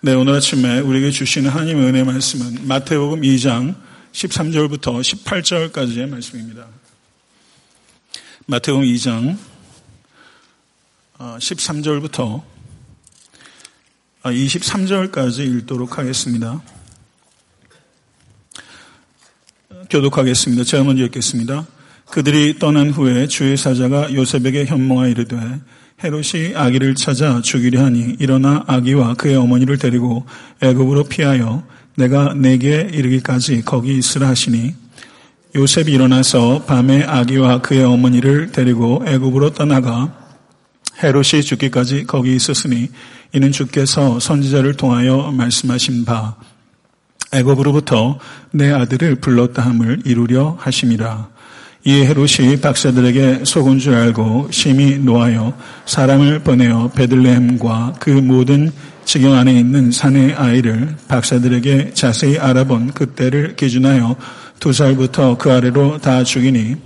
네, 오늘 아침에 우리에게 주시는 하나님의 은혜 말씀은 마태복음 2장 13절부터 18절까지의 말씀입니다. 마태복음 2장 13절부터 23절까지 읽도록 하겠습니다. 교독하겠습니다. 제가 먼저 읽겠습니다. 그들이 떠난 후에 주의 사자가 요셉에게 현몽하 이르되 헤롯이 아기를 찾아 죽이려 하니 일어나 아기와 그의 어머니를 데리고 애굽으로 피하여 내가 내게 이르기까지 거기 있으라 하시니 요셉이 일어나서 밤에 아기와 그의 어머니를 데리고 애굽으로 떠나가 헤롯이 죽기까지 거기 있었으니 이는 주께서 선지자를 통하여 말씀하신 바 애굽으로부터 내 아들을 불렀다 함을 이루려 하심이라. 이 헤롯이 박사들에게 속은 줄 알고 심히 노하여 사람을 보내어 베들레헴과 그 모든 지경 안에 있는 산의 아이를 박사들에게 자세히 알아본 그때를 기준하여 두 살부터 그 아래로 다 죽이니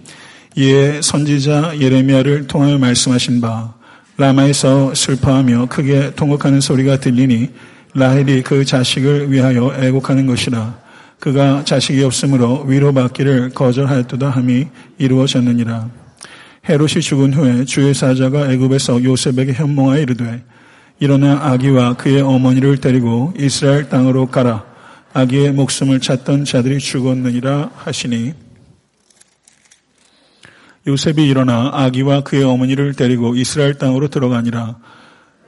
이에 선지자 예레미야를 통하여 말씀하신 바 라마에서 슬퍼하며 크게 통곡하는 소리가 들리니 라헬이 그 자식을 위하여 애곡하는 것이라 그가 자식이 없으므로 위로받기를 거절하였도다 함이 이루어졌느니라. 헤롯이 죽은 후에 주의 사자가 애굽에서 요셉에게 현몽하여 이르되 일어나 아기와 그의 어머니를 데리고 이스라엘 땅으로 가라. 아기의 목숨을 찾던 자들이 죽었느니라 하시니 요셉이 일어나 아기와 그의 어머니를 데리고 이스라엘 땅으로 들어가니라.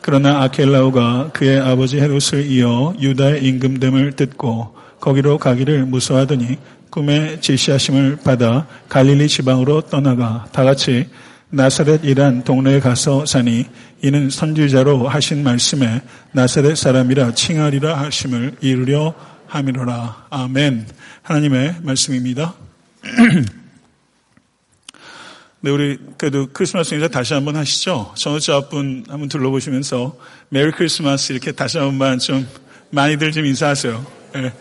그러나 아켈라오가 그의 아버지 헤롯을 이어 유다의 임금됨을 듣고 거기로 가기를 무서워하더니 꿈에 지시하심을 받아 갈릴리 지방으로 떠나가 다 같이 나사렛이란 동네에 가서 사니 이는 선지자로 하신 말씀에 나사렛 사람이라 칭하리라 하심을 이루려 함이로라. 아멘. 하나님의 말씀입니다. 네, 우리 그래도 크리스마스 인사 다시 한번 하시죠. 전우자 앞분 한번 둘러보시면서 메리 크리스마스 이렇게 다시 한번만 좀 많이들 좀 인사하세요. 예.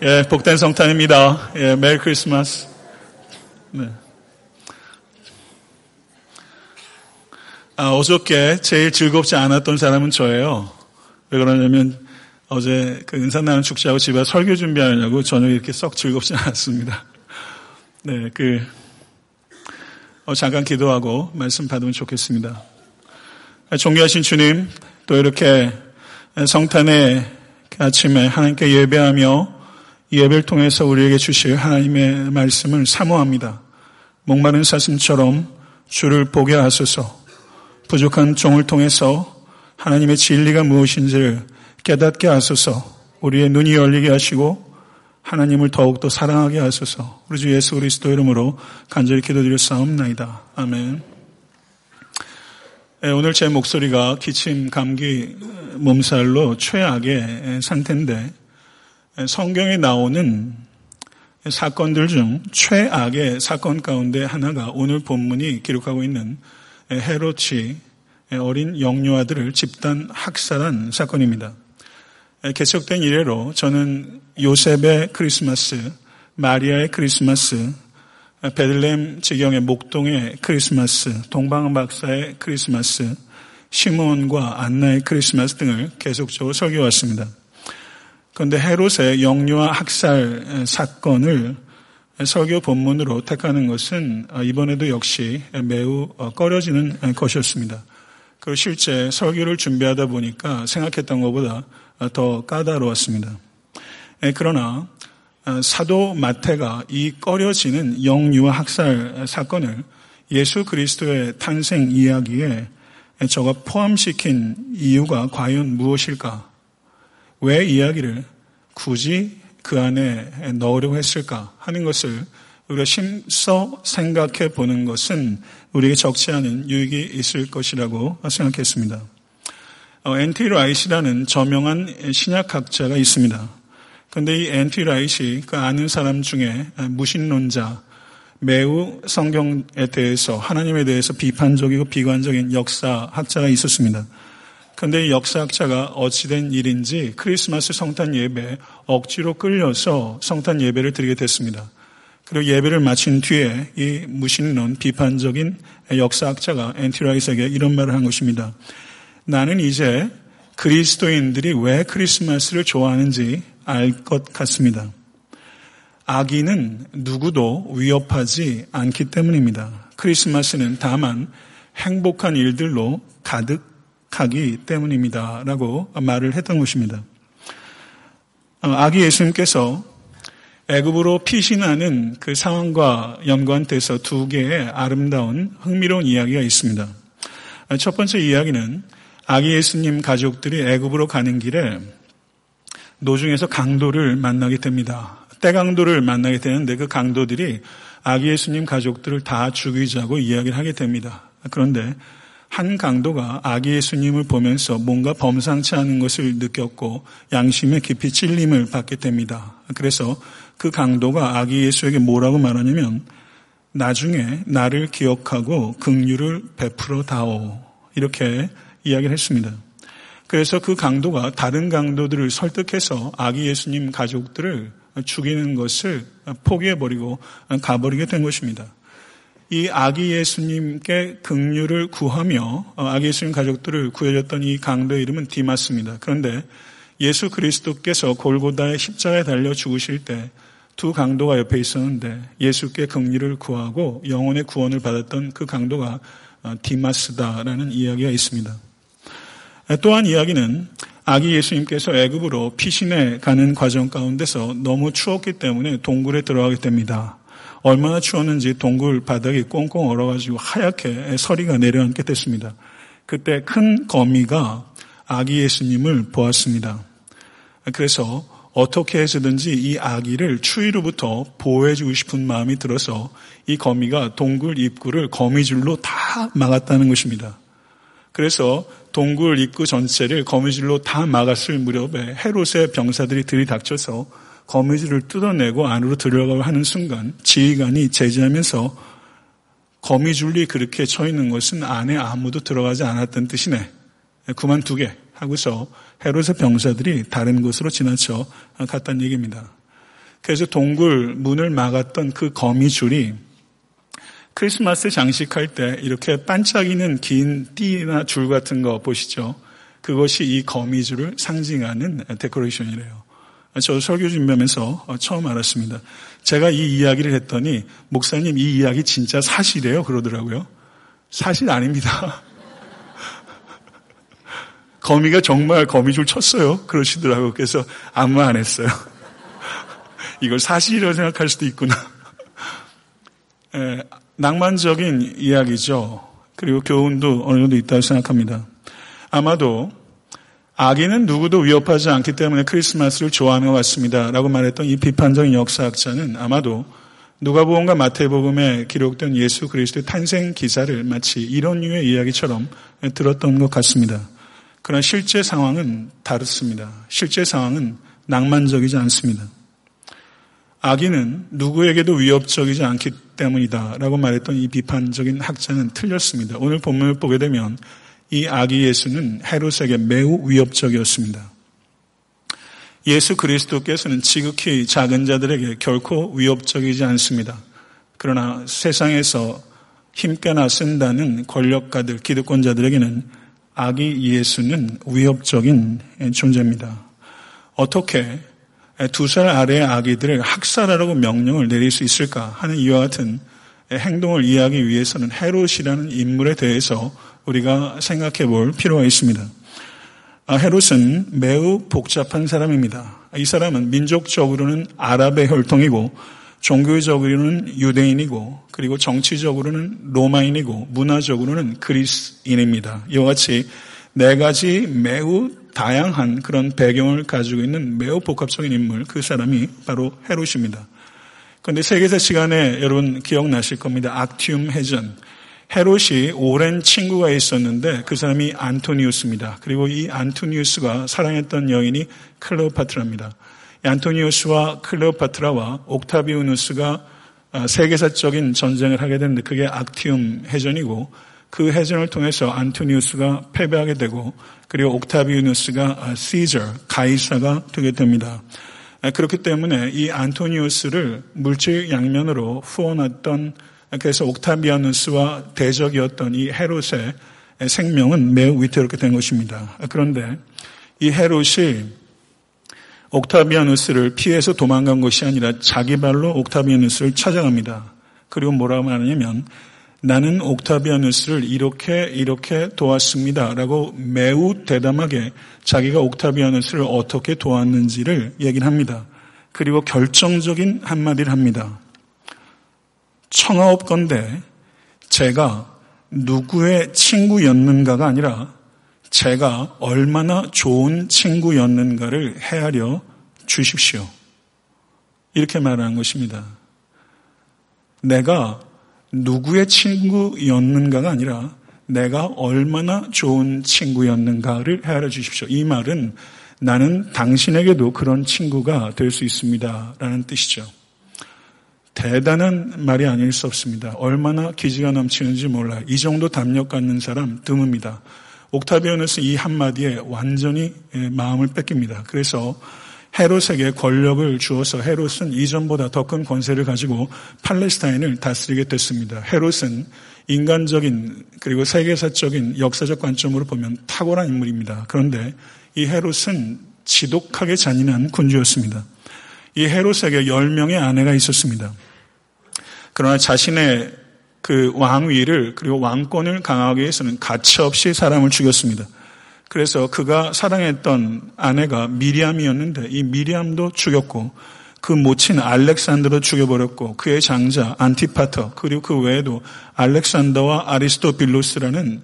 예, 복된 성탄입니다. 예, 메리 크리스마스. 네. 아, 어저께 제일 즐겁지 않았던 사람은 저예요. 왜 그러냐면 어제 그 은산나는 축제하고 집에 설교 준비하느냐고 저녁에 이렇게 썩 즐겁지 않았습니다. 네, 그, 어, 잠깐 기도하고 말씀 받으면 좋겠습니다. 존귀하신 주님, 또 이렇게 성탄의 아침에 하나님께 예배하며 예배를 통해서 우리에게 주실 하나님의 말씀을 사모합니다. 목마른 사슴처럼 주를 보게 하소서 부족한 종을 통해서 하나님의 진리가 무엇인지를 깨닫게 하소서 우리의 눈이 열리게 하시고 하나님을 더욱더 사랑하게 하소서 우리 주 예수 그리스도 이름으로 간절히 기도드릴 사옵나이다. 아멘. 예, 오늘 제 목소리가 기침, 감기, 몸살로 최악의 상태인데 성경에 나오는 사건들 중 최악의 사건 가운데 하나가 오늘 본문이 기록하고 있는 헤롯이 어린 영유아들을 집단 학살한 사건입니다. 개척된 이래로 저는 요셉의 크리스마스, 마리아의 크리스마스, 베들렘 지경의 목동의 크리스마스, 동방 박사의 크리스마스, 시몬과 안나의 크리스마스 등을 계속적으로 설교왔습니다. 그런데 헤롯의 영유아 학살 사건을 설교 본문으로 택하는 것은 이번에도 역시 매우 꺼려지는 것이었습니다. 그리고 실제 설교를 준비하다 보니까 생각했던 것보다 더 까다로웠습니다. 그러나 사도 마태가 이 꺼려지는 영유아 학살 사건을 예수 그리스도의 탄생 이야기에 저가 포함시킨 이유가 과연 무엇일까? 왜 이야기를 굳이 그 안에 넣으려고 했을까 하는 것을 우리가 심서 생각해 보는 것은 우리에게 적지 않은 유익이 있을 것이라고 생각했습니다. N.T. 라이트라는 저명한 신약학자가 있습니다. 그런데 이 N.T. 라이트 그 아는 사람 중에 무신론자, 매우 성경에 대해서 하나님에 대해서 비판적이고 비관적인 역사학자가 있었습니다. 그런데 역사학자가 어찌된 일인지 크리스마스 성탄 예배 억지로 끌려서 성탄 예배를 드리게 됐습니다. 그리고 예배를 마친 뒤에 이 무신론 비판적인 역사학자가 엔티라이스에게 이런 말을 한 것입니다. 나는 이제 그리스도인들이 왜 크리스마스를 좋아하는지 알 것 같습니다. 아기는 누구도 위협하지 않기 때문입니다. 크리스마스는 다만 행복한 일들로 가득 하기 때문입니다. 라고 말을 했던 것입니다. 어, 아기 예수님께서 애굽으로 피신하는 그 상황과 연관돼서 두 개의 아름다운 흥미로운 이야기가 있습니다. 첫 번째 이야기는 아기 예수님 가족들이 애굽으로 가는 길에 노중에서 강도를 만나게 됩니다. 때강도를 만나게 되는데 그 강도들이 아기 예수님 가족들을 다 죽이자고 이야기를 하게 됩니다. 그런데 한 강도가 아기 예수님을 보면서 뭔가 범상치 않은 것을 느꼈고 양심에 깊이 찔림을 받게 됩니다. 그래서 그 강도가 아기 예수에게 뭐라고 말하냐면 나중에 나를 기억하고 긍휼을 베풀어 다오 이렇게 이야기를 했습니다. 그래서 그 강도가 다른 강도들을 설득해서 아기 예수님 가족들을 죽이는 것을 포기해버리고 가버리게 된 것입니다. 이 아기 예수님께 긍휼을 구하며 아기 예수님 가족들을 구해줬던 이 강도의 이름은 디마스입니다. 그런데 예수 그리스도께서 골고다의 십자가에 달려 죽으실 때 두 강도가 옆에 있었는데 예수께 긍휼을 구하고 영혼의 구원을 받았던 그 강도가 디마스다라는 이야기가 있습니다. 또한 이야기는 아기 예수님께서 애굽으로 피신해 가는 과정 가운데서 너무 추웠기 때문에 동굴에 들어가게 됩니다. 얼마나 추웠는지 동굴 바닥이 꽁꽁 얼어가지고 하얗게 서리가 내려앉게 됐습니다. 그때 큰 거미가 아기 예수님을 보았습니다. 그래서 어떻게 해서든지 이 아기를 추위로부터 보호해주고 싶은 마음이 들어서 이 거미가 동굴 입구를 거미줄로 다 막았다는 것입니다. 그래서 동굴 입구 전체를 거미줄로 다 막았을 무렵에 헤롯의 병사들이 들이닥쳐서 거미줄을 뜯어내고 안으로 들어가고 하는 순간 지휘관이 제지하면서 거미줄이 그렇게 쳐 있는 것은 안에 아무도 들어가지 않았던 뜻이네. 그만두게 하고서 헤롯의 병사들이 다른 곳으로 지나쳐 갔다는 얘기입니다. 그래서 동굴 문을 막았던 그 거미줄이 크리스마스 장식할 때 이렇게 반짝이는 긴 띠나 줄 같은 거 보시죠. 그것이 이 거미줄을 상징하는 데코레이션이래요. 저도 설교 준비하면서 처음 알았습니다. 제가 이 이야기를 했더니 목사님 이 이야기 진짜 사실이에요 그러더라고요. 사실 아닙니다. 거미가 정말 거미줄 쳤어요. 그러시더라고요. 그래서 아무 말안 했어요. 이걸 사실이라고 생각할 수도 있구나. 에, 낭만적인 이야기죠. 그리고 교훈도 어느 정도 있다고 생각합니다. 아마도 아기는 누구도 위협하지 않기 때문에 크리스마스를 좋아하는 것 같습니다. 라고 말했던 이 비판적인 역사학자는 아마도 누가복음과 마태복음에 기록된 예수 그리스도의 탄생 기사를 마치 이런 류의 이야기처럼 들었던 것 같습니다. 그러나 실제 상황은 다릅니다. 실제 상황은 낭만적이지 않습니다. 아기는 누구에게도 위협적이지 않기 때문이다 라고 말했던 이 비판적인 학자는 틀렸습니다. 오늘 본문을 보게 되면 이 아기 예수는 헤롯에게 매우 위협적이었습니다. 예수 그리스도께서는 지극히 작은 자들에게 결코 위협적이지 않습니다. 그러나 세상에서 힘께나 쓴다는 권력가들, 기득권자들에게는 아기 예수는 위협적인 존재입니다. 어떻게 두 살 아래의 아기들을 학살하라고 명령을 내릴 수 있을까 하는 이와 같은 행동을 이해하기 위해서는 헤롯이라는 인물에 대해서 우리가 생각해 볼 필요가 있습니다. 아, 헤롯은 매우 복잡한 사람입니다. 이 사람은 민족적으로는 아랍의 혈통이고 종교적으로는 유대인이고 그리고 정치적으로는 로마인이고 문화적으로는 그리스인입니다. 이와 같이 네 가지 매우 다양한 그런 배경을 가지고 있는 매우 복합적인 인물 그 사람이 바로 헤롯입니다. 그런데 세계사 시간에 여러분 기억나실 겁니다. 악티움 해전. 헤롯이 오랜 친구가 있었는데 그 사람이 안토니우스입니다. 그리고 이 안토니우스가 사랑했던 여인이 클레오파트라입니다. 안토니우스와 클레오파트라와 옥타비우누스가 아, 세계사적인 전쟁을 하게 되는데 그게 악티움 해전이고 그 해전을 통해서 안토니우스가 패배하게 되고 그리고 옥타비우누스가 시저 아, 가이사가 되게 됩니다. 아, 그렇기 때문에 이 안토니우스를 물질 양면으로 후원했던 그래서 옥타비아누스와 대적이었던 이 헤롯의 생명은 매우 위태롭게 된 것입니다. 그런데 이 헤롯이 옥타비아누스를 피해서 도망간 것이 아니라 자기 발로 옥타비아누스를 찾아갑니다. 그리고 뭐라고 말하냐면 나는 옥타비아누스를 이렇게 이렇게 도왔습니다. 라고 매우 대담하게 자기가 옥타비아누스를 어떻게 도왔는지를 얘기를 합니다. 그리고 결정적인 한마디를 합니다. 청하옵건데 제가 누구의 친구였는가가 아니라 제가 얼마나 좋은 친구였는가를 헤아려 주십시오. 이렇게 말하는 것입니다. 내가 누구의 친구였는가가 아니라 내가 얼마나 좋은 친구였는가를 헤아려 주십시오. 이 말은 나는 당신에게도 그런 친구가 될 수 있습니다. 라는 뜻이죠. 대단한 말이 아닐 수 없습니다. 얼마나 기지가 넘치는지 몰라요. 이 정도 담력 갖는 사람 드뭅니다. 옥타비언에서 이 한마디에 완전히 예, 마음을 뺏깁니다. 그래서 헤롯에게 권력을 주어서 헤롯은 이전보다 더 큰 권세를 가지고 팔레스타인을 다스리게 됐습니다. 헤롯은 인간적인 그리고 세계사적인 역사적 관점으로 보면 탁월한 인물입니다. 그런데 이 헤롯은 지독하게 잔인한 군주였습니다. 이 헤롯에게 10명의 아내가 있었습니다. 그러나 자신의 그 왕위를 그리고 왕권을 강화하기 위해서는 가치없이 사람을 죽였습니다. 그래서 그가 사랑했던 아내가 미리암이었는데 이 미리암도 죽였고 그 모친 알렉산더도 죽여버렸고 그의 장자 안티파터 그리고 그 외에도 알렉산더와 아리스토빌로스라는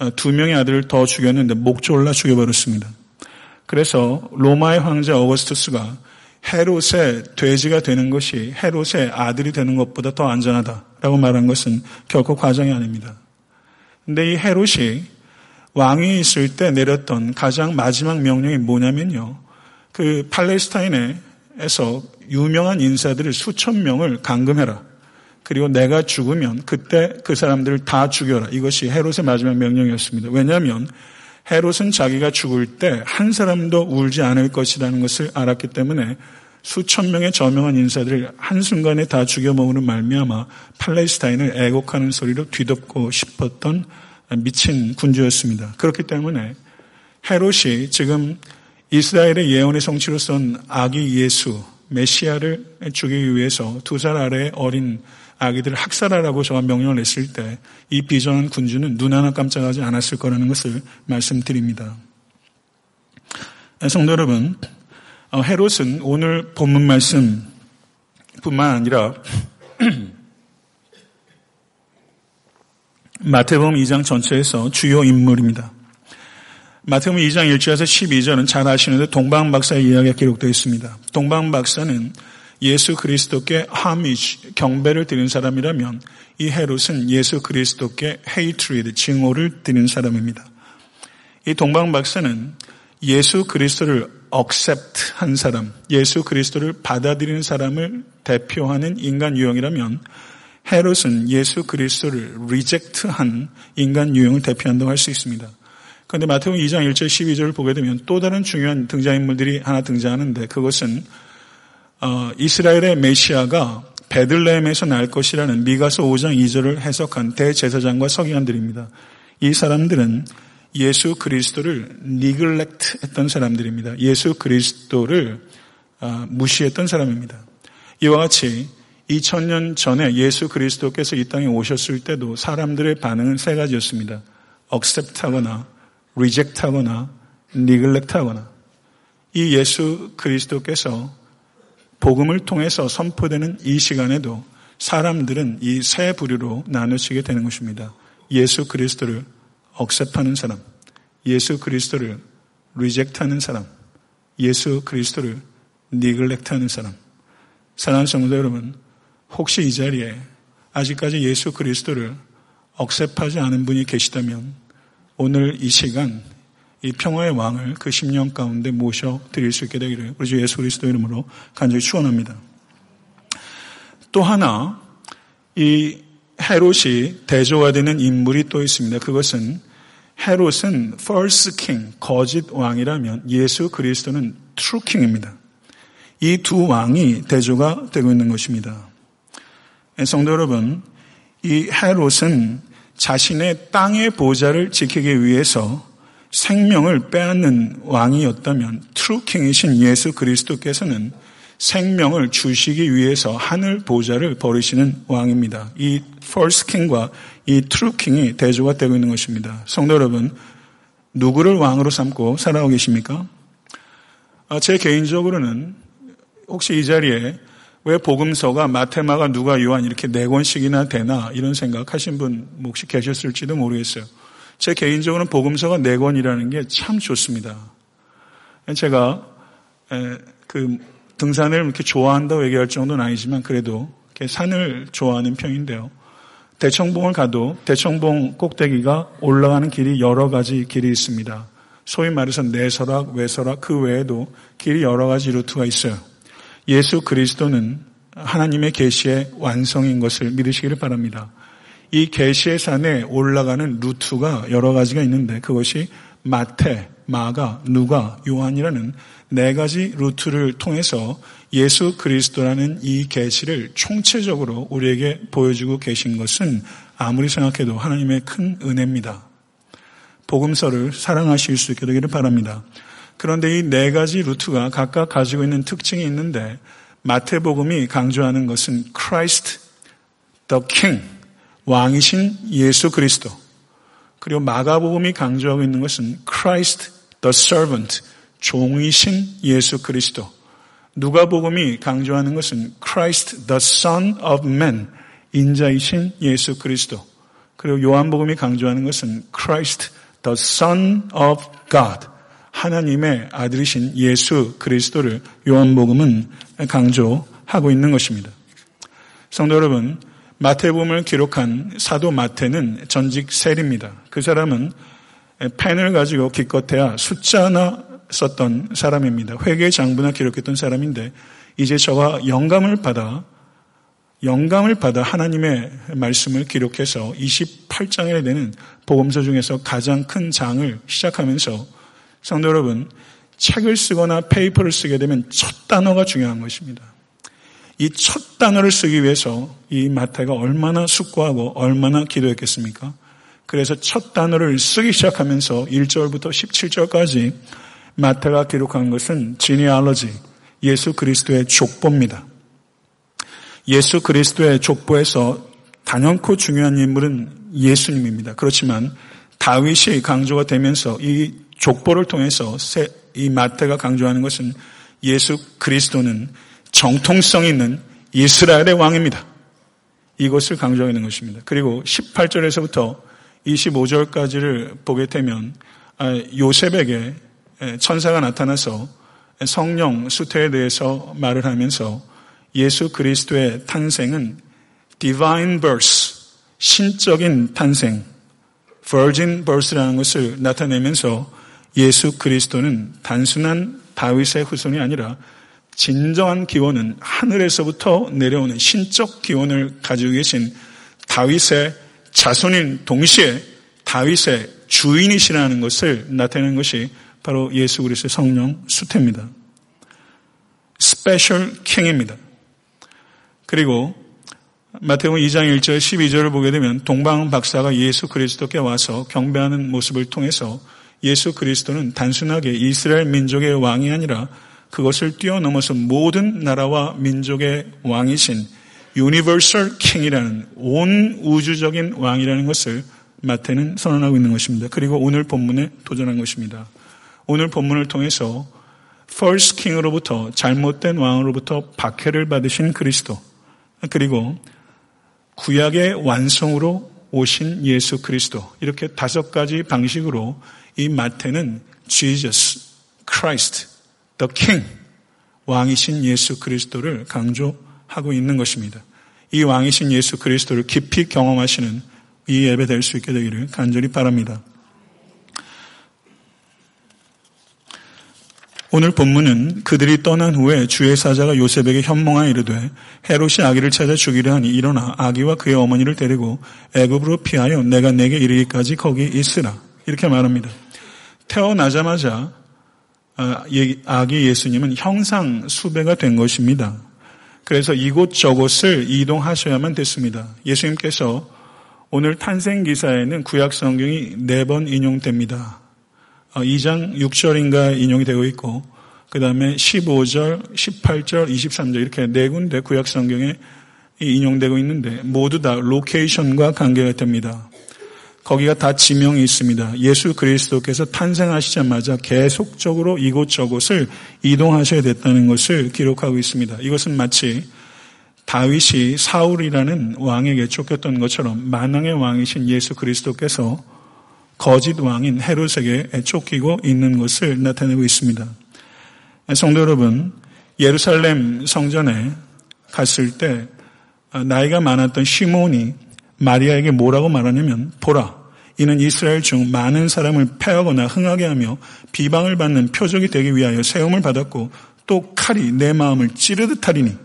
어, 두 명의 아들을 더 죽였는데 목 졸라 죽여버렸습니다. 그래서 로마의 황제 어거스투스가 헤롯의 돼지가 되는 것이 헤롯의 아들이 되는 것보다 더 안전하다라고 말한 것은 결코 과정이 아닙니다. 근데 이 헤롯이 왕이 있을 때 내렸던 가장 마지막 명령이 뭐냐면요. 그 팔레스타인에서 유명한 인사들을 수천 명을 감금해라. 그리고 내가 죽으면 그때 그 사람들을 다 죽여라. 이것이 헤롯의 마지막 명령이었습니다. 왜냐하면 헤롯은 자기가 죽을 때 한 사람도 울지 않을 것이라는 것을 알았기 때문에 수천 명의 저명한 인사들을 한순간에 다 죽여먹는 말미암아 팔레스타인을 애곡하는 소리로 뒤덮고 싶었던 미친 군주였습니다. 그렇기 때문에 헤롯이 지금 이스라엘의 예언의 성취로 선 아기 예수, 메시아를 죽이기 위해서 두 살 아래 어린 아기들을 학살하라고 저와 명령을 냈을 때 이 비전한 군주는 눈 하나 깜짝하지 않았을 거라는 것을 말씀드립니다. 성도 여러분, 어, 헤롯은 오늘 본문 말씀뿐만 아니라 마태복음 2장 전체에서 주요 인물입니다. 마태복음 2장 1절에서 12절은 잘 아시는데 동방 박사의 이야기가 기록되어 있습니다. 동방 박사는 예수 그리스도께 homage 경배를 드린 사람이라면 이 헤롯은 예수 그리스도께 hatred 증오를 드린 사람입니다. 이 동방 박사는 예수 그리스도를 accept 한 사람, 예수 그리스도를 받아들이는 사람을 대표하는 인간 유형이라면 헤롯은 예수 그리스도를 reject한 인간 유형을 대표한다고 할 수 있습니다. 그런데 마태복음 2장 1절 12절을 보게 되면 또 다른 중요한 등장인물들이 하나 등장하는데 그것은 어, 이스라엘의 메시아가 베들레헴에서 날 것이라는 미가서 5장 2절을 해석한 대제사장과 서기관들입니다. 이 사람들은 예수 그리스도를 니글렉트 했던 사람들입니다. 예수 그리스도를 어, 무시했던 사람입니다. 이와 같이 2000년 전에 예수 그리스도께서 이 땅에 오셨을 때도 사람들의 반응은 세 가지였습니다. accept하거나 reject하거나 neglect하거나 이 예수 그리스도께서 복음을 통해서 선포되는 이 시간에도 사람들은 이 세 부류로 나누시게 되는 것입니다. 예수 그리스도를 억셉하는 사람, 예수 그리스도를 리젝트하는 사람, 예수 그리스도를 니글렉트하는 사람. 사랑하는 성도 여러분, 혹시 이 자리에 아직까지 예수 그리스도를 억셉하지 않은 분이 계시다면 오늘 이 시간 이 평화의 왕을 그 10년 가운데 모셔 드릴 수 있게 되기를 우리 주 예수 그리스도 이름으로 간절히 축원합니다. 또 하나 이 헤롯이 대조가 되는 인물이 또 있습니다. 그것은 헤롯은 false king, 거짓 왕이라면 예수 그리스도는 true king입니다. 이 두 왕이 대조가 되고 있는 것입니다. 성도 여러분, 이 헤롯은 자신의 땅의 보좌를 지키기 위해서 생명을 빼앗는 왕이었다면 트루킹이신 예수 그리스도께서는 생명을 주시기 위해서 하늘 보좌를 버리시는 왕입니다. 이 first king과 이 king이 대조가 되고 있는 것입니다. 성도 여러분, 누구를 왕으로 삼고 살아오고 계십니까? 아, 제 개인적으로는 혹시 이 자리에 왜 복음서가 마테마가 누가 요한 이렇게 네 권씩이나 되나 이런 생각하신 분 혹시 계셨을지도 모르겠어요. 제 개인적으로는 복음서가 네 권이라는 게 참 좋습니다. 제가 그 등산을 이렇게 좋아한다고 얘기할 정도는 아니지만 그래도 산을 좋아하는 편인데요. 대청봉을 가도 대청봉 꼭대기가 올라가는 길이 여러 가지 길이 있습니다. 소위 말해서 내설악, 외설악 그 외에도 길이 여러 가지 루트가 있어요. 예수 그리스도는 하나님의 계시의 완성인 것을 믿으시기를 바랍니다. 이 계시의 산에 올라가는 루트가 여러 가지가 있는데 그것이 마태, 마가, 누가, 요한이라는 네 가지 루트를 통해서 예수 그리스도라는 이 계시를 총체적으로 우리에게 보여주고 계신 것은 아무리 생각해도 하나님의 큰 은혜입니다. 복음서를 사랑하실 수 있게 되기를 바랍니다. 그런데 이 네 가지 루트가 각각 가지고 있는 특징이 있는데 마태복음이 강조하는 것은 Christ the King, 왕이신 예수 그리스도. 그리고 마가복음이 강조하고 있는 것은 Christ the Servant, 종이신 예수 그리스도. 누가복음이 강조하는 것은 Christ the Son of Man, 인자이신 예수 그리스도. 그리고 요한복음이 강조하는 것은 Christ the Son of God, 하나님의 아들이신 예수 그리스도를 요한복음은 강조하고 있는 것입니다. 성도 여러분, 마태복음을 기록한 사도 마태는 전직 세리입니다. 그 사람은 펜을 가지고 기껏해야 숫자 나 썼던 사람입니다. 회계 장부나 기록했던 사람인데 이제 저가 영감을 받아 영감을 받아 하나님의 말씀을 기록해서 28장에 되는 복음서 중에서 가장 큰 장을 시작하면서 성도 여러분 책을 쓰거나 페이퍼를 쓰게 되면 첫 단어가 중요한 것입니다. 이 첫 단어를 쓰기 위해서 이 마태가 얼마나 숙고하고 얼마나 기도했겠습니까? 그래서 첫 단어를 쓰기 시작하면서 1절부터 17절까지 마태가 기록한 것은 지니알러지, 예수 그리스도의 족보입니다. 예수 그리스도의 족보에서 단연코 중요한 인물은 예수님입니다. 그렇지만 다윗이 강조가 되면서 이 족보를 통해서 이 마태가 강조하는 것은 예수 그리스도는 정통성 있는 이스라엘의 왕입니다. 이것을 강조하고 있는 것입니다. 그리고 18절에서부터 25절까지를 보게 되면 아, 요셉에게 천사가 나타나서 성령 수태에 대해서 말을 하면서 예수 그리스도의 탄생은 divine birth, 신적인 탄생, virgin birth라는 것을 나타내면서 예수 그리스도는 단순한 다윗의 후손이 아니라 진정한 기원은 하늘에서부터 내려오는 신적 기원을 가지고 계신 다윗의 자손인 동시에 다윗의 주인이시라는 것을 나타내는 것이 바로 예수 그리스도의 성령 수태입니다. special king입니다. 그리고 마태복음 2장 1절 12절을 보게 되면 동방 박사가 예수 그리스도께 와서 경배하는 모습을 통해서 예수 그리스도는 단순하게 이스라엘 민족의 왕이 아니라 그것을 뛰어넘어서 모든 나라와 민족의 왕이신 universal king이라는 온 우주적인 왕이라는 것을 마태는 선언하고 있는 것입니다. 그리고 오늘 본문에 도전한 것입니다. 오늘 본문을 통해서 false king으로부터 잘못된 왕으로부터 박해를 받으신 그리스도 그리고 구약의 완성으로 오신 예수 그리스도 이렇게 다섯 가지 방식으로 이 마태는 Jesus, Christ, the King 왕이신 예수 그리스도를 강조하고 있는 것입니다. 이 왕이신 예수 그리스도를 깊이 경험하시는 이 예배 될 수 있게 되기를 간절히 바랍니다. 오늘 본문은 그들이 떠난 후에 주의 사자가 요셉에게 현몽하여 이르되 헤롯이 아기를 찾아 죽이려 하니 일어나 아기와 그의 어머니를 데리고 애굽으로 피하여 내가 내게 이르기까지 거기 있으라 이렇게 말합니다. 태어나자마자 아, 아기 예수님은 형상 수배가 된 것입니다. 그래서 이곳저곳을 이동하셔야만 됐습니다. 예수님께서 오늘 탄생 기사에는 구약 성경이 네 번 인용됩니다. 2장 어, 6절인가 인용이 되고 있고 그 다음에 15절, 18절, 23절 이렇게 네 군데 구약 성경에 인용되고 있는데 모두 다 로케이션과 관계가 됩니다. 거기가 다 지명이 있습니다. 예수 그리스도께서 탄생하시자마자 계속적으로 이곳저곳을 이동하셔야 됐다는 것을 기록하고 있습니다. 이것은 마치 다윗이 사울이라는 왕에게 쫓겼던 것처럼 만왕의 왕이신 예수 그리스도께서 거짓 왕인 헤롯에게 쫓기고 있는 것을 나타내고 있습니다. 성도 여러분, 예루살렘 성전에 갔을 때 나이가 많았던 시몬이 마리아에게 뭐라고 말하냐면 보라 이는 이스라엘 중 많은 사람을 패하거나 흥하게 하며 비방을 받는 표적이 되기 위하여 세움을 받았고 또 칼이 내 마음을 찌르듯 하리니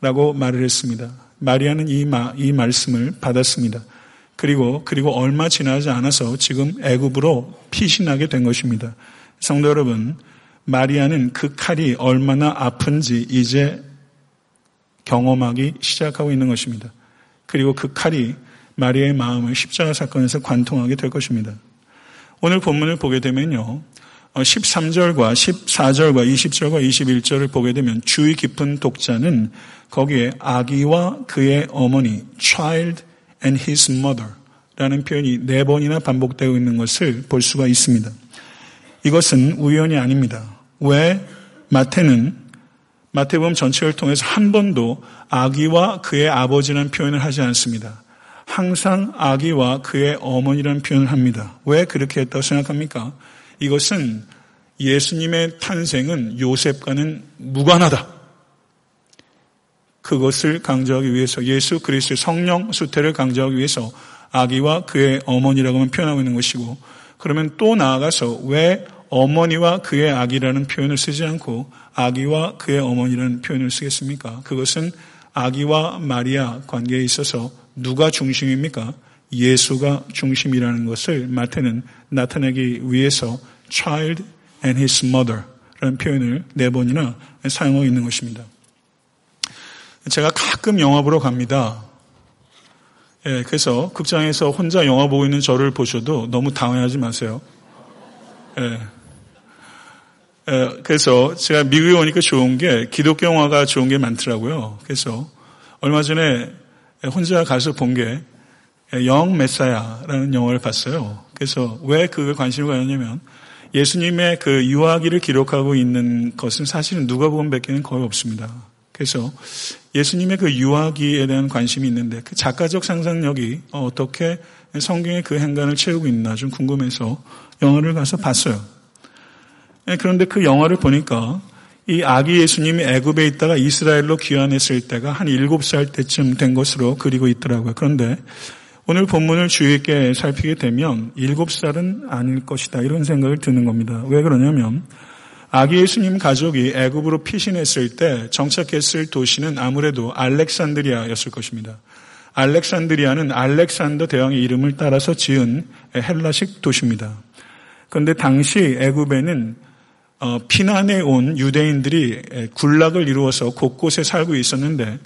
라고 말을 했습니다. 마리아는 이, 마, 이 말씀을 받았습니다. 그리고 그리고 얼마 지나지 않아서 지금 애굽으로 피신하게 된 것입니다. 성도 여러분, 마리아는 그 칼이 얼마나 아픈지 이제 경험하기 시작하고 있는 것입니다. 그리고 그 칼이 마리아의 마음을 십자가 사건에서 관통하게 될 것입니다. 오늘 본문을 보게 되면요. 13절과 14절과 20절과 21절을 보게 되면 주의 깊은 독자는 거기에 아기와 그의 어머니, child and his mother 라는 표현이 네 번이나 반복되고 있는 것을 볼 수가 있습니다. 이것은 우연이 아닙니다. 왜 마태는 마태복음 전체를 통해서 한 번도 아기와 그의 아버지라는 표현을 하지 않습니다. 항상 아기와 그의 어머니라는 표현을 합니다. 왜 그렇게 했다고 생각합니까? 이것은 예수님의 탄생은 요셉과는 무관하다. 그것을 강조하기 위해서 예수 그리스도의 성령 수태를 강조하기 위해서 아기와 그의 어머니라고만 표현하고 있는 것이고 그러면 또 나아가서 왜 어머니와 그의 아기라는 표현을 쓰지 않고 아기와 그의 어머니라는 표현을 쓰겠습니까? 그것은 아기와 마리아 관계에 있어서 누가 중심입니까? 예수가 중심이라는 것을 마태는 나타내기 위해서 child and his mother 라는 표현을 네 번이나 사용하고 있는 것입니다. 제가 가끔 영화 보러 갑니다. 예, 그래서 극장에서 혼자 영화 보고 있는 저를 보셔도 너무 당황하지 마세요. 예. 예, 그래서 제가 미국에 오니까 좋은 게 기독교 영화가 좋은 게 많더라고요. 그래서 얼마 전에 혼자 가서 본 게 영 메사야라는 영화를 봤어요. 그래서 왜 그걸 관심을 가졌냐면 예수님의 그 유아기를 기록하고 있는 것은 사실은 누가복음밖에는 거의 없습니다. 그래서 예수님의 그 유아기에 대한 관심이 있는데 그 작가적 상상력이 어떻게 성경의 그 행간을 채우고 있나 좀 궁금해서 영화를 가서 봤어요. 예, 그런데 그 영화를 보니까 이 아기 예수님이 애굽에 있다가 이스라엘로 귀환했을 때가 한 7살 때쯤 된 것으로 그리고 있더라고요. 그런데 오늘 본문을 주의 있게 살피게 되면 7살은 아닐 것이다 이런 생각을 드는 겁니다. 왜 그러냐면 아기 예수님 가족이 애굽으로 피신했을 때 정착했을 도시는 아무래도 알렉산드리아였을 것입니다. 알렉산드리아는 알렉산더 대왕의 이름을 따라서 지은 헬라식 도시입니다. 그런데 당시 애굽에는 어, 피난해 온 유대인들이 군락을 이루어서 곳곳에 살고 있었는데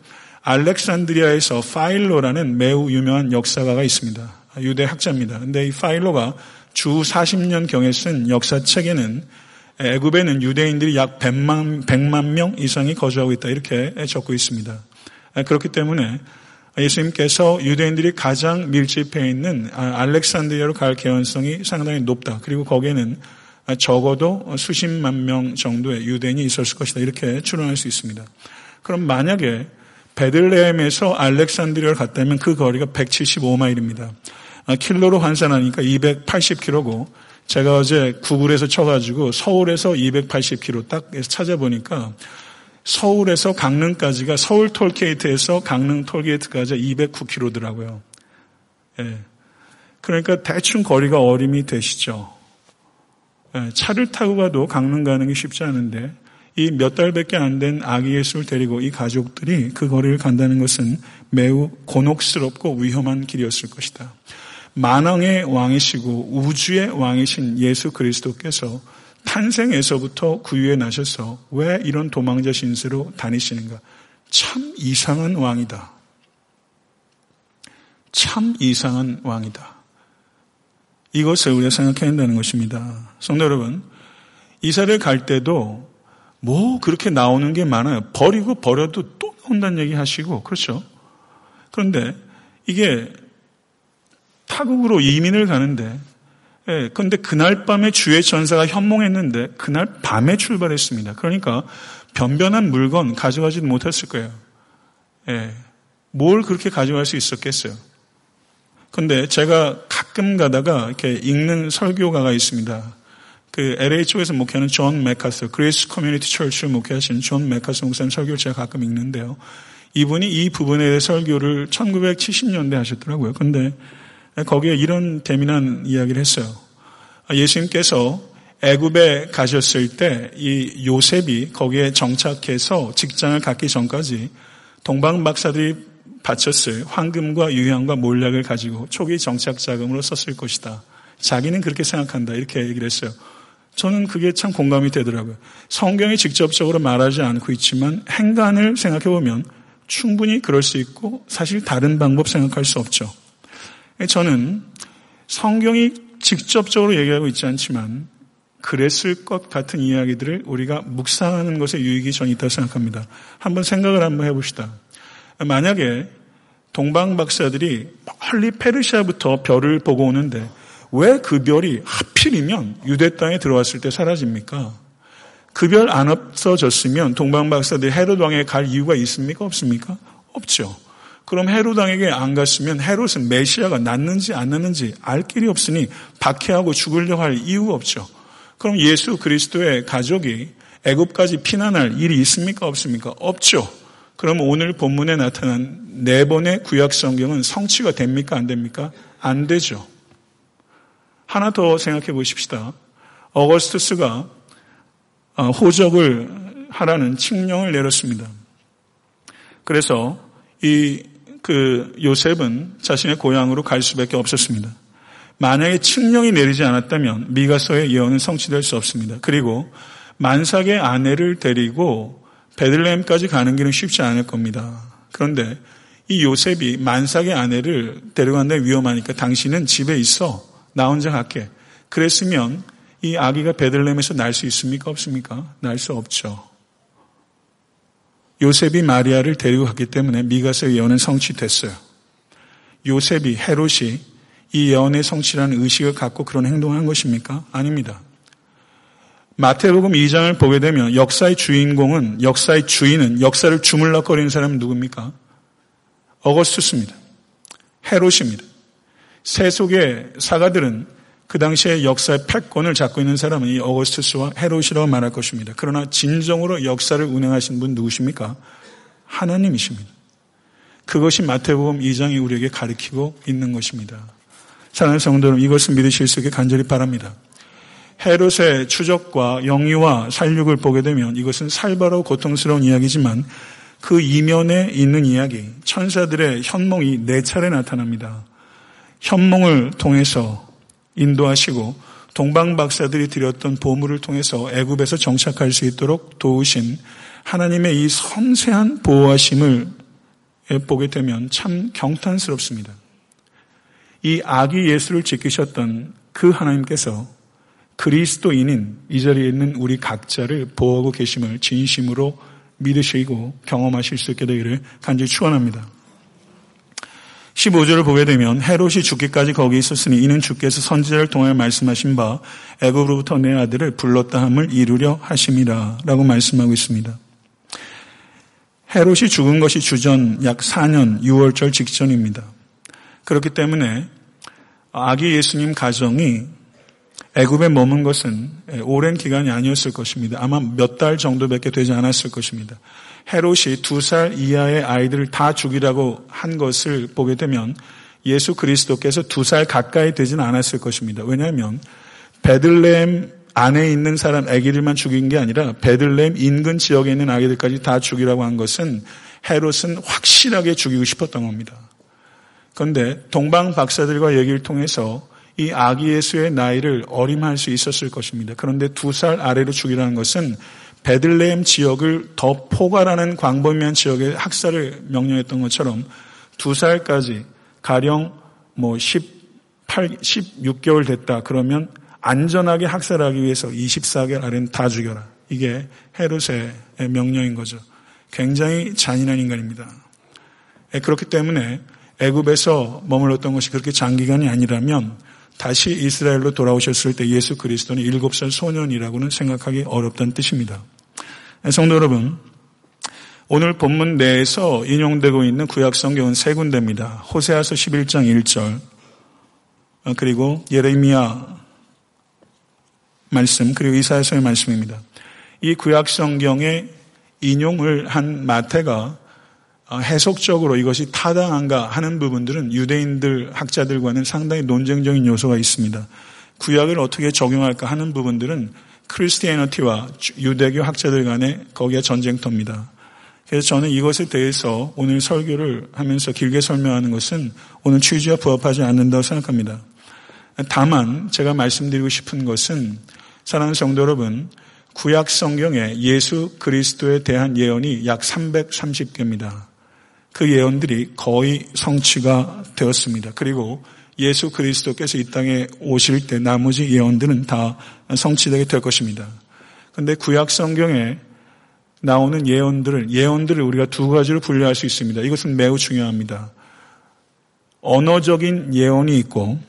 알렉산드리아에서 파일로라는 매우 유명한 역사가가 있습니다. 유대 학자입니다. 근데 이 파일로가 주 40년 경에 쓴 역사책에는 애굽에는 유대인들이 약 100만, 100만 명 이상이 거주하고 있다. 이렇게 적고 있습니다. 그렇기 때문에 예수님께서 유대인들이 가장 밀집해 있는 알렉산드리아로 갈 개연성이 상당히 높다. 그리고 거기에는 적어도 수십만 명 정도의 유대인이 있었을 것이다. 이렇게 추론할 수 있습니다. 그럼 만약에 베들레헴에서 알렉산드리아를 갔다면 그 거리가 175마일입니다. 킬로로 환산하니까 280km고 제가 어제 구글에서 쳐가지고 서울에서 280km 딱 찾아보니까 서울에서 강릉까지가 서울 톨게이트에서 강릉 톨게이트까지 209km더라고요. 예. 그러니까 대충 거리가 어림이 되시죠. 예. 차를 타고 가도 강릉 가는 게 쉽지 않은데 이 몇 달밖에 안 된 아기 예수를 데리고 이 가족들이 그 거리를 간다는 것은 매우 곤혹스럽고 위험한 길이었을 것이다. 만왕의 왕이시고 우주의 왕이신 예수 그리스도께서 탄생에서부터 구유에 나셔서 왜 이런 도망자 신세로 다니시는가? 참 이상한 왕이다. 참 이상한 왕이다. 이것을 우리가 생각해야 한다는 것입니다. 성도 여러분, 이사를 갈 때도 뭐 그렇게 나오는 게 많아요. 버리고 버려도 또 나온다는 얘기 하시고, 그렇죠? 그런데 이게 타국으로 이민을 가는데, 예, 그런데 그날 밤에 주의 전사가 현몽했는데 그날 밤에 출발했습니다. 그러니까 변변한 물건 가져가지도 못했을 거예요. 예, 뭘 그렇게 가져갈 수 있었겠어요? 근데 제가 가끔 가다가 이렇게 읽는 설교가가 있습니다. 그 LA 쪽에서 목회하는 존 맥아더, Grace Community Church를 목회하시는 존 맥아더 목사님 설교를 제가 가끔 읽는데요. 이분이 이 부분에 대해 설교를 1970년대 하셨더라고요. 근데 거기에 이런 재미난 이야기를 했어요. 예수님께서 애굽에 가셨을 때 이 요셉이 거기에 정착해서 직장을 갖기 전까지 동방 박사들이 바쳤을 황금과 유향과 몰약을 가지고 초기 정착 자금으로 썼을 것이다. 자기는 그렇게 생각한다. 이렇게 얘기를 했어요. 저는 그게 참 공감이 되더라고요. 성경이 직접적으로 말하지 않고 있지만 행간을 생각해 보면 충분히 그럴 수 있고 사실 다른 방법 생각할 수 없죠. 저는 성경이 직접적으로 얘기하고 있지 않지만 그랬을 것 같은 이야기들을 우리가 묵상하는 것에 유익이 전 있다고 생각합니다. 한번 생각을 한번 해봅시다. 만약에 동방 박사들이 멀리 페르시아부터 별을 보고 오는데 왜 그 별이 하필이면 유대 땅에 들어왔을 때 사라집니까? 그 별 안 없어졌으면 동방 박사들이 헤롯 왕에 갈 이유가 있습니까? 없습니까? 없죠. 그럼 헤롯 왕에게 안 갔으면 헤롯은 메시아가 났는지 안 났는지 알 길이 없으니 박해하고 죽으려고 할 이유가 없죠. 그럼 예수 그리스도의 가족이 애굽까지 피난할 일이 있습니까? 없습니까? 없죠. 그럼 오늘 본문에 나타난 네 번의 구약 성경은 성취가 됩니까? 안 됩니까? 안 되죠. 하나 더 생각해 보십시다. 어거스투스가 어, 호적을 하라는 칙령을 내렸습니다. 그래서 이 그 요셉은 자신의 고향으로 갈 수밖에 없었습니다. 만약에 칙령이 내리지 않았다면 미가서의 예언은 성취될 수 없습니다. 그리고 만삭의 아내를 데리고 베들레헴까지 가는 길은 쉽지 않을 겁니다. 그런데 이 요셉이 만삭의 아내를 데려간다 위험하니까 당신은 집에 있어. 나 혼자 갈게. 그랬으면 이 아기가 베들레헴에서 날 수 있습니까? 없습니까? 날 수 없죠. 요셉이 마리아를 데리고 갔기 때문에 미가서의 예언은 성취됐어요. 요셉이 헤롯이 이 예언의 성취라는 의식을 갖고 그런 행동을 한 것입니까? 아닙니다. 마태복음 2장을 보게 되면 역사의 주인공은 역사의 주인은 역사를 주물럭거리는 사람은 누굽니까? 어거스투스입니다. 헤롯입니다. 세속의 사가들은 그 당시에 역사의 패권을 잡고 있는 사람은 이 어거스투스와 헤롯이라고 말할 것입니다. 그러나 진정으로 역사를 운행하신 분 누구십니까? 하나님이십니다. 그것이 마태복음 2장이 우리에게 가르치고 있는 것입니다. 사랑하는 성도 여러분, 이것을 믿으실 수 있게 간절히 바랍니다. 헤롯의 추적과 영유와 살육을 보게 되면 이것은 살바로 고통스러운 이야기지만 그 이면에 있는 이야기, 천사들의 현몽이 네 차례 나타납니다. 현몽을 통해서 인도하시고 동방 박사들이 드렸던 보물을 통해서 애굽에서 정착할 수 있도록 도우신 하나님의 이 섬세한 보호하심을 보게 되면 참 경탄스럽습니다. 이 아기 예수를 지키셨던 그 하나님께서 그리스도인인 이 자리에 있는 우리 각자를 보호하고 계심을 진심으로 믿으시고 경험하실 수 있게 되기를 간절히 축원합니다. 15절을 보게 되면 헤롯이 죽기까지 거기 있었으니 이는 주께서 선지자를 통하여 말씀하신 바 애굽으로부터 내 아들을 불렀다 함을 이루려 하심이라라고 말씀하고 있습니다. 헤롯이 죽은 것이 주전 약 4년 6월절 직전입니다. 그렇기 때문에 아기 예수님 가정이 애굽에 머문 것은 오랜 기간이 아니었을 것입니다. 아마 몇 달 정도밖에 되지 않았을 것입니다. 헤롯이 두 살 이하의 아이들을 다 죽이라고 한 것을 보게 되면 예수 그리스도께서 두 살 가까이 되지는 않았을 것입니다. 왜냐하면 베들레헴 안에 있는 사람 아기들만 죽인 게 아니라 베들레헴 인근 지역에 있는 아기들까지 다 죽이라고 한 것은 헤롯은 확실하게 죽이고 싶었던 겁니다. 그런데 동방 박사들과 얘기를 통해서 이 아기 예수의 나이를 어림할 수 있었을 것입니다. 그런데 두 살 아래로 죽이라는 것은 베들레헴 지역을 더 포괄하는 광범위한 지역의 학살을 명령했던 것처럼 두 살까지 가령 뭐 18, 18, 16개월 됐다. 그러면 안전하게 학살하기 위해서 24개월 아래는 다 죽여라. 이게 헤롯의 명령인 거죠. 굉장히 잔인한 인간입니다. 예, 그렇기 때문에 애굽에서 머물렀던 것이 그렇게 장기간이 아니라면 다시 이스라엘로 돌아오셨을 때 예수 그리스도는 일곱 살 소년이라고는 생각하기 어렵다는 뜻입니다. 예, 성도 여러분, 오늘 본문 내에서 인용되고 있는 구약 성경은 세 군데입니다. 호세아서 11장 1절 어, 그리고 예레미야 말씀 그리고 이사야서의 말씀입니다. 이 구약 성경에 인용을 한 마태가 어, 해석적으로 이것이 타당한가 하는 부분들은 유대인들 학자들과는 상당히 논쟁적인 요소가 있습니다. 구약을 어떻게 적용할까 하는 부분들은 크리스티애너티와 유대교 학자들 간의 거기에 전쟁터입니다. 그래서 저는 이것에 대해서 오늘 설교를 하면서 길게 설명하는 것은 오늘 취지와 부합하지 않는다고 생각합니다. 다만 제가 말씀드리고 싶은 것은 사랑하는 성도 여러분, 구약 성경에 예수 그리스도에 대한 예언이 약 330개입니다. 그 예언들이 거의 성취가 되었습니다. 그리고 예수 그리스도께서 이 땅에 오실 때 나머지 예언들은 다 성취되게 될 것입니다. 그런데 구약 성경에 나오는 예언들을 예언들을 우리가 두 가지로 분류할 수 있습니다. 이것은 매우 중요합니다. 언어적인 예언이 있고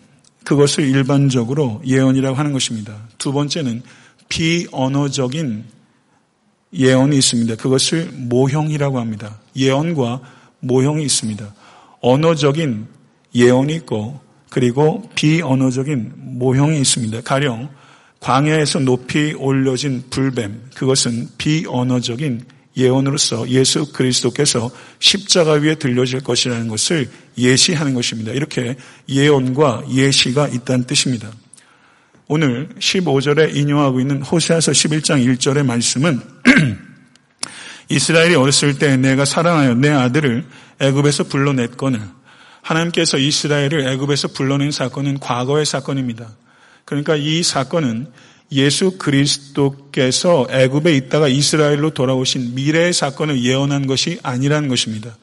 그것을 일반적으로 예언이라고 하는 것입니다. 두 번째는 비언어적인 예언이 있습니다. 그것을 모형이라고 합니다. 예언과 모형이 있습니다. 언어적인 예언이 있고 그리고 비언어적인 모형이 있습니다. 가령 광야에서 높이 올려진 불뱀 그것은 비언어적인 예언으로서 예수 그리스도께서 십자가 위에 들려질 것이라는 것을 예시하는 것입니다. 이렇게 예언과 예시가 있다는 뜻입니다. 오늘 15절에 인용하고 있는 호세아서 11장 1절의 말씀은 이스라엘이 어렸을 때 내가 사랑하여 내 아들을 애굽에서 불러냈거늘 하나님께서 이스라엘을 애굽에서 불러낸 사건은 과거의 사건입니다. 그러니까 이 사건은 예수 그리스도께서 애굽에 있다가 이스라엘로 돌아오신 미래의 사건을 예언한 것이 아니라는 것입니다.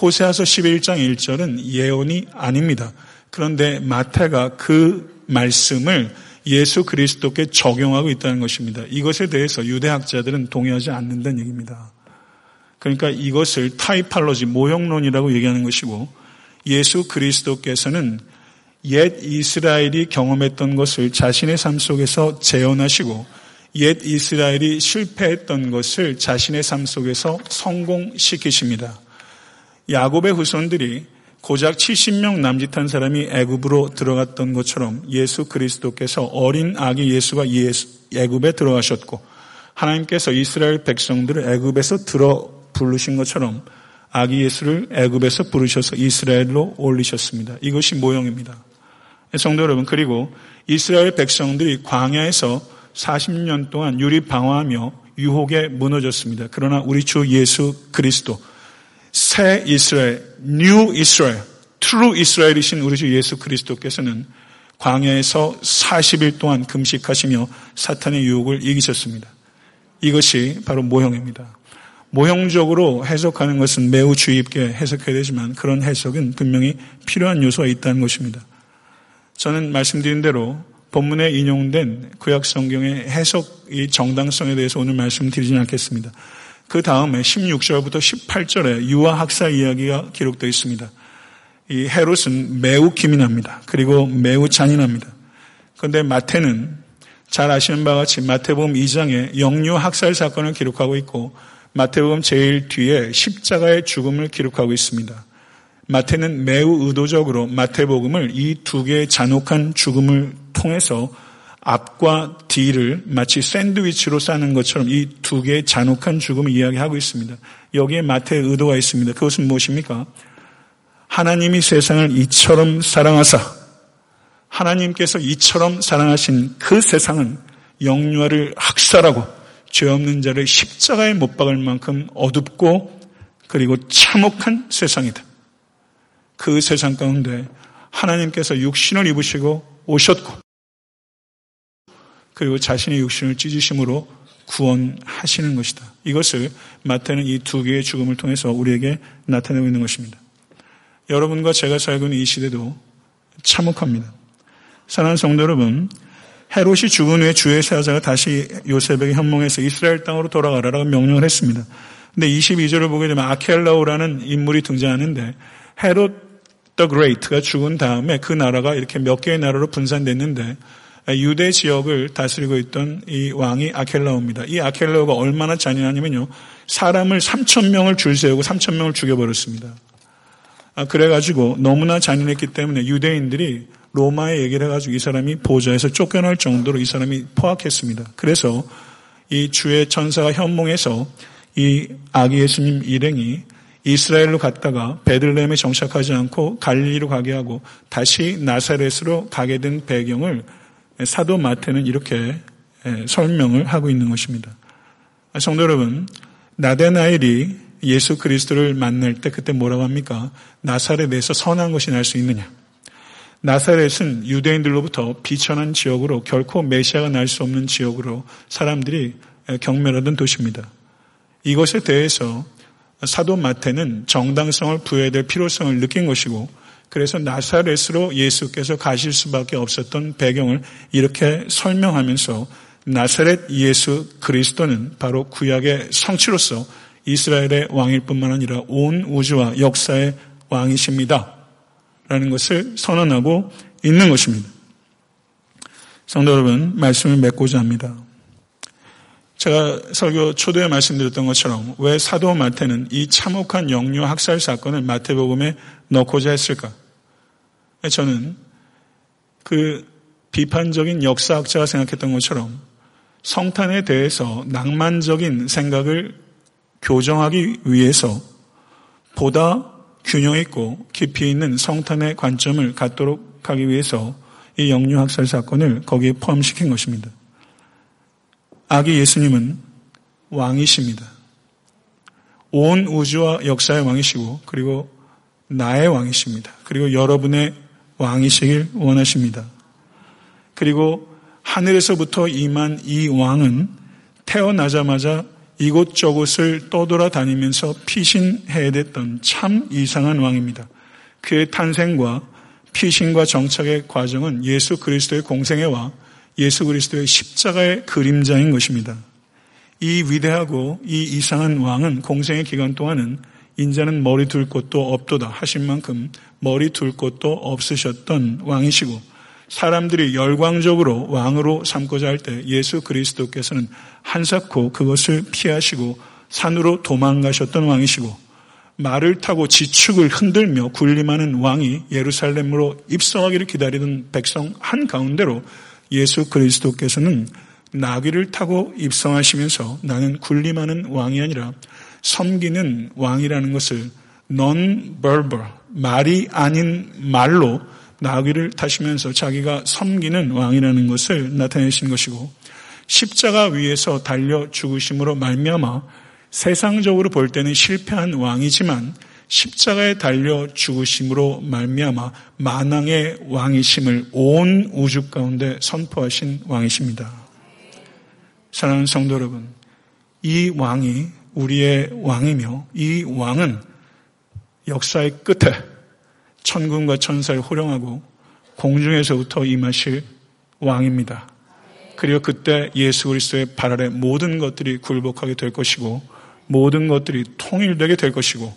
호세아서 11장 1절은 예언이 아닙니다. 그런데 마태가 그 말씀을 예수 그리스도께 적용하고 있다는 것입니다. 이것에 대해서 유대학자들은 동의하지 않는다는 얘기입니다. 그러니까 이것을 타이팔로지 모형론이라고 얘기하는 것이고 예수 그리스도께서는 옛 이스라엘이 경험했던 것을 자신의 삶 속에서 재현하시고 옛 이스라엘이 실패했던 것을 자신의 삶 속에서 성공시키십니다. 야곱의 후손들이 고작 70명 남짓한 사람이 애굽으로 들어갔던 것처럼 예수 그리스도께서 어린 아기 예수가 예수, 애굽에 들어가셨고 하나님께서 이스라엘 백성들을 애굽에서 들어 부르신 것처럼 아기 예수를 애굽에서 부르셔서 이스라엘로 올리셨습니다. 이것이 모형입니다. 성도 여러분 그리고 이스라엘 백성들이 광야에서 40년 동안 유리 방어하며 유혹에 무너졌습니다. 그러나 우리 주 예수 그리스도 새 이스라엘, new Israel, true Israel이신 우리 주 예수 그리스도께서는 광야에서 40일 동안 금식하시며 사탄의 유혹을 이기셨습니다. 이것이 바로 모형입니다. 모형적으로 해석하는 것은 매우 주의 깊게 해석해야 되지만 그런 해석은 분명히 필요한 요소가 있다는 것입니다. 저는 말씀드린 대로 본문에 인용된 구약 성경의 해석이 정당성에 대해서 오늘 말씀드리지는 않겠습니다. 그 다음에 16절부터 18절에 유아 학사 이야기가 기록되어 있습니다. 이 헤롯은 매우 기민합니다. 그리고 매우 잔인합니다. 그런데 마태는 잘 아시는 바와 같이 마태복음 2장에 영유 학살 사건을 기록하고 있고 마태복음 제일 뒤에 십자가의 죽음을 기록하고 있습니다. 마태는 매우 의도적으로 마태복음을 이 두 개의 잔혹한 죽음을 통해서 앞과 뒤를 마치 샌드위치로 싸는 것처럼 이 두 개의 잔혹한 죽음을 이야기하고 있습니다. 여기에 마태의 의도가 있습니다. 그것은 무엇입니까? 하나님이 세상을 이처럼 사랑하사 하나님께서 이처럼 사랑하신 그 세상은 영유아를 학살하고 죄 없는 자를 십자가에 못 박을 만큼 어둡고 그리고 참혹한 세상이다. 그 세상 가운데 하나님께서 육신을 입으시고 오셨고 그리고 자신의 육신을 찢으심으로 구원하시는 것이다. 이것을 마태는 이 두 개의 죽음을 통해서 우리에게 나타내고 있는 것입니다. 여러분과 제가 살고 있는 이 시대도 참혹합니다. 사랑하는 성도 여러분, 헤롯이 죽은 후에 주의 사자가 다시 요셉에게 현몽해서 이스라엘 땅으로 돌아가라라고 명령을 했습니다. 근데 22절을 보게 되면 아켈라오라는 인물이 등장하는데 헤롯 the Great가 죽은 다음에 그 나라가 이렇게 몇 개의 나라로 분산됐는데 유대 지역을 다스리고 있던 이 왕이 아켈라오입니다. 이 아켈라오가 얼마나 잔인하냐면요. 사람을 3천 명을 줄 세우고 3천 명을 죽여버렸습니다. 아, 그래가지고 너무나 잔인했기 때문에 유대인들이 로마에 얘기를 해가지고 이 사람이 보좌에서 쫓겨날 정도로 이 사람이 포악했습니다. 그래서 이 주의 천사가 현몽해서 이 아기 예수님 일행이 이스라엘로 갔다가 베들레헴에 정착하지 않고 갈리로 가게 하고 다시 나사렛으로 가게 된 배경을 사도 마태는 이렇게 설명을 하고 있는 것입니다. 성도 여러분, 나데나엘이 예수 그리스도를 만날 때 그때 뭐라고 합니까? 나사렛에서 선한 것이 날 수 있느냐? 나사렛은 유대인들로부터 비천한 지역으로 결코 메시아가 날 수 없는 지역으로 사람들이 경멸하던 도시입니다. 이것에 대해서 사도 마태는 정당성을 부여해야 될 필요성을 느낀 것이고 그래서 나사렛으로 예수께서 가실 수밖에 없었던 배경을 이렇게 설명하면서 나사렛 예수 그리스도는 바로 구약의 성취로서 이스라엘의 왕일 뿐만 아니라 온 우주와 역사의 왕이십니다. 라는 것을 선언하고 있는 것입니다. 성도 여러분, 말씀을 맺고자 합니다. 제가 설교 초도에 말씀드렸던 것처럼 왜 사도 마태는 이 참혹한 영유 학살 사건을 마태복음에 넣고자 했을까? 저는 그 비판적인 역사학자가 생각했던 것처럼 성탄에 대해서 낭만적인 생각을 교정하기 위해서 보다 균형 있고 깊이 있는 성탄의 관점을 갖도록 하기 위해서 이 영유 학살 사건을 거기에 포함시킨 것입니다. 아기 예수님은 왕이십니다. 온 우주와 역사의 왕이시고 그리고 나의 왕이십니다. 그리고 여러분의 왕이시길 원하십니다. 그리고 하늘에서부터 임한 이 왕은 태어나자마자 이곳저곳을 떠돌아다니면서 피신해야 됐던 참 이상한 왕입니다. 그의 탄생과 피신과 정착의 과정은 예수 그리스도의 공생애와 예수 그리스도의 십자가의 그림자인 것입니다. 이 위대하고 이 이상한 왕은 공생의 기간 동안은 인자는 머리 둘 곳도 없도다 하신 만큼 머리 둘 곳도 없으셨던 왕이시고 사람들이 열광적으로 왕으로 삼고자 할 때 예수 그리스도께서는 한사코 그것을 피하시고 산으로 도망가셨던 왕이시고 말을 타고 지축을 흔들며 군림하는 왕이 예루살렘으로 입성하기를 기다리던 백성 한 가운데로 예수 그리스도께서는 나귀를 타고 입성하시면서 나는 군림하는 왕이 아니라 섬기는 왕이라는 것을 non-verbal, 말이 아닌 말로 나귀를 타시면서 자기가 섬기는 왕이라는 것을 나타내신 것이고 십자가 위에서 달려 죽으심으로 말미암아 세상적으로 볼 때는 실패한 왕이지만 십자가에 달려 죽으심으로 말미암아 만왕의 왕이심을 온 우주 가운데 선포하신 왕이십니다. 사랑하는 성도 여러분, 이 왕이 우리의 왕이며 이 왕은 역사의 끝에 천군과 천사를 호령하고 공중에서부터 임하실 왕입니다. 그리고 그때 예수 그리스도의 발 아래 모든 것들이 굴복하게 될 것이고 모든 것들이 통일되게 될 것이고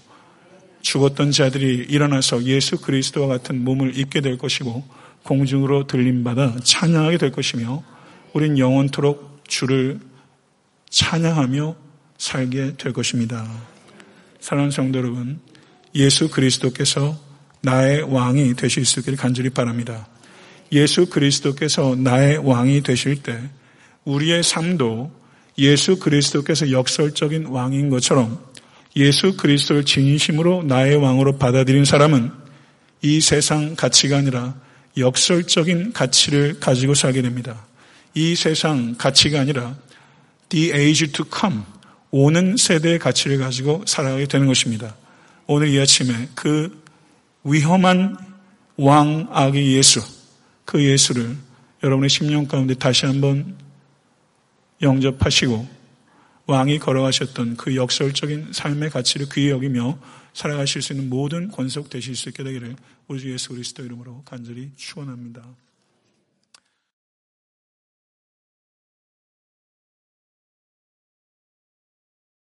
죽었던 자들이 일어나서 예수 그리스도와 같은 몸을 입게 될 것이고 공중으로 들림받아 찬양하게 될 것이며 우린 영원토록 주를 찬양하며 살게 될 것입니다. 사랑하는 성도 여러분, 예수 그리스도께서 나의 왕이 되실 수 있기를 간절히 바랍니다. 예수 그리스도께서 나의 왕이 되실 때 우리의 삶도 예수 그리스도께서 역설적인 왕인 것처럼 예수 그리스도를 진심으로 나의 왕으로 받아들인 사람은 이 세상 가치가 아니라 역설적인 가치를 가지고 살게 됩니다. 이 세상 가치가 아니라 the age to come, 오는 세대의 가치를 가지고 살아가게 되는 것입니다. 오늘 이 아침에 그 위험한 왕 아기 예수, 그 예수를 여러분의 심령 가운데 다시 한번 영접하시고 왕이 걸어가셨던 그 역설적인 삶의 가치를 귀히 여기며 살아가실 수 있는 모든 권속 되실 수 있게 되기를 우리 주 예수 그리스도 이름으로 간절히 축원합니다.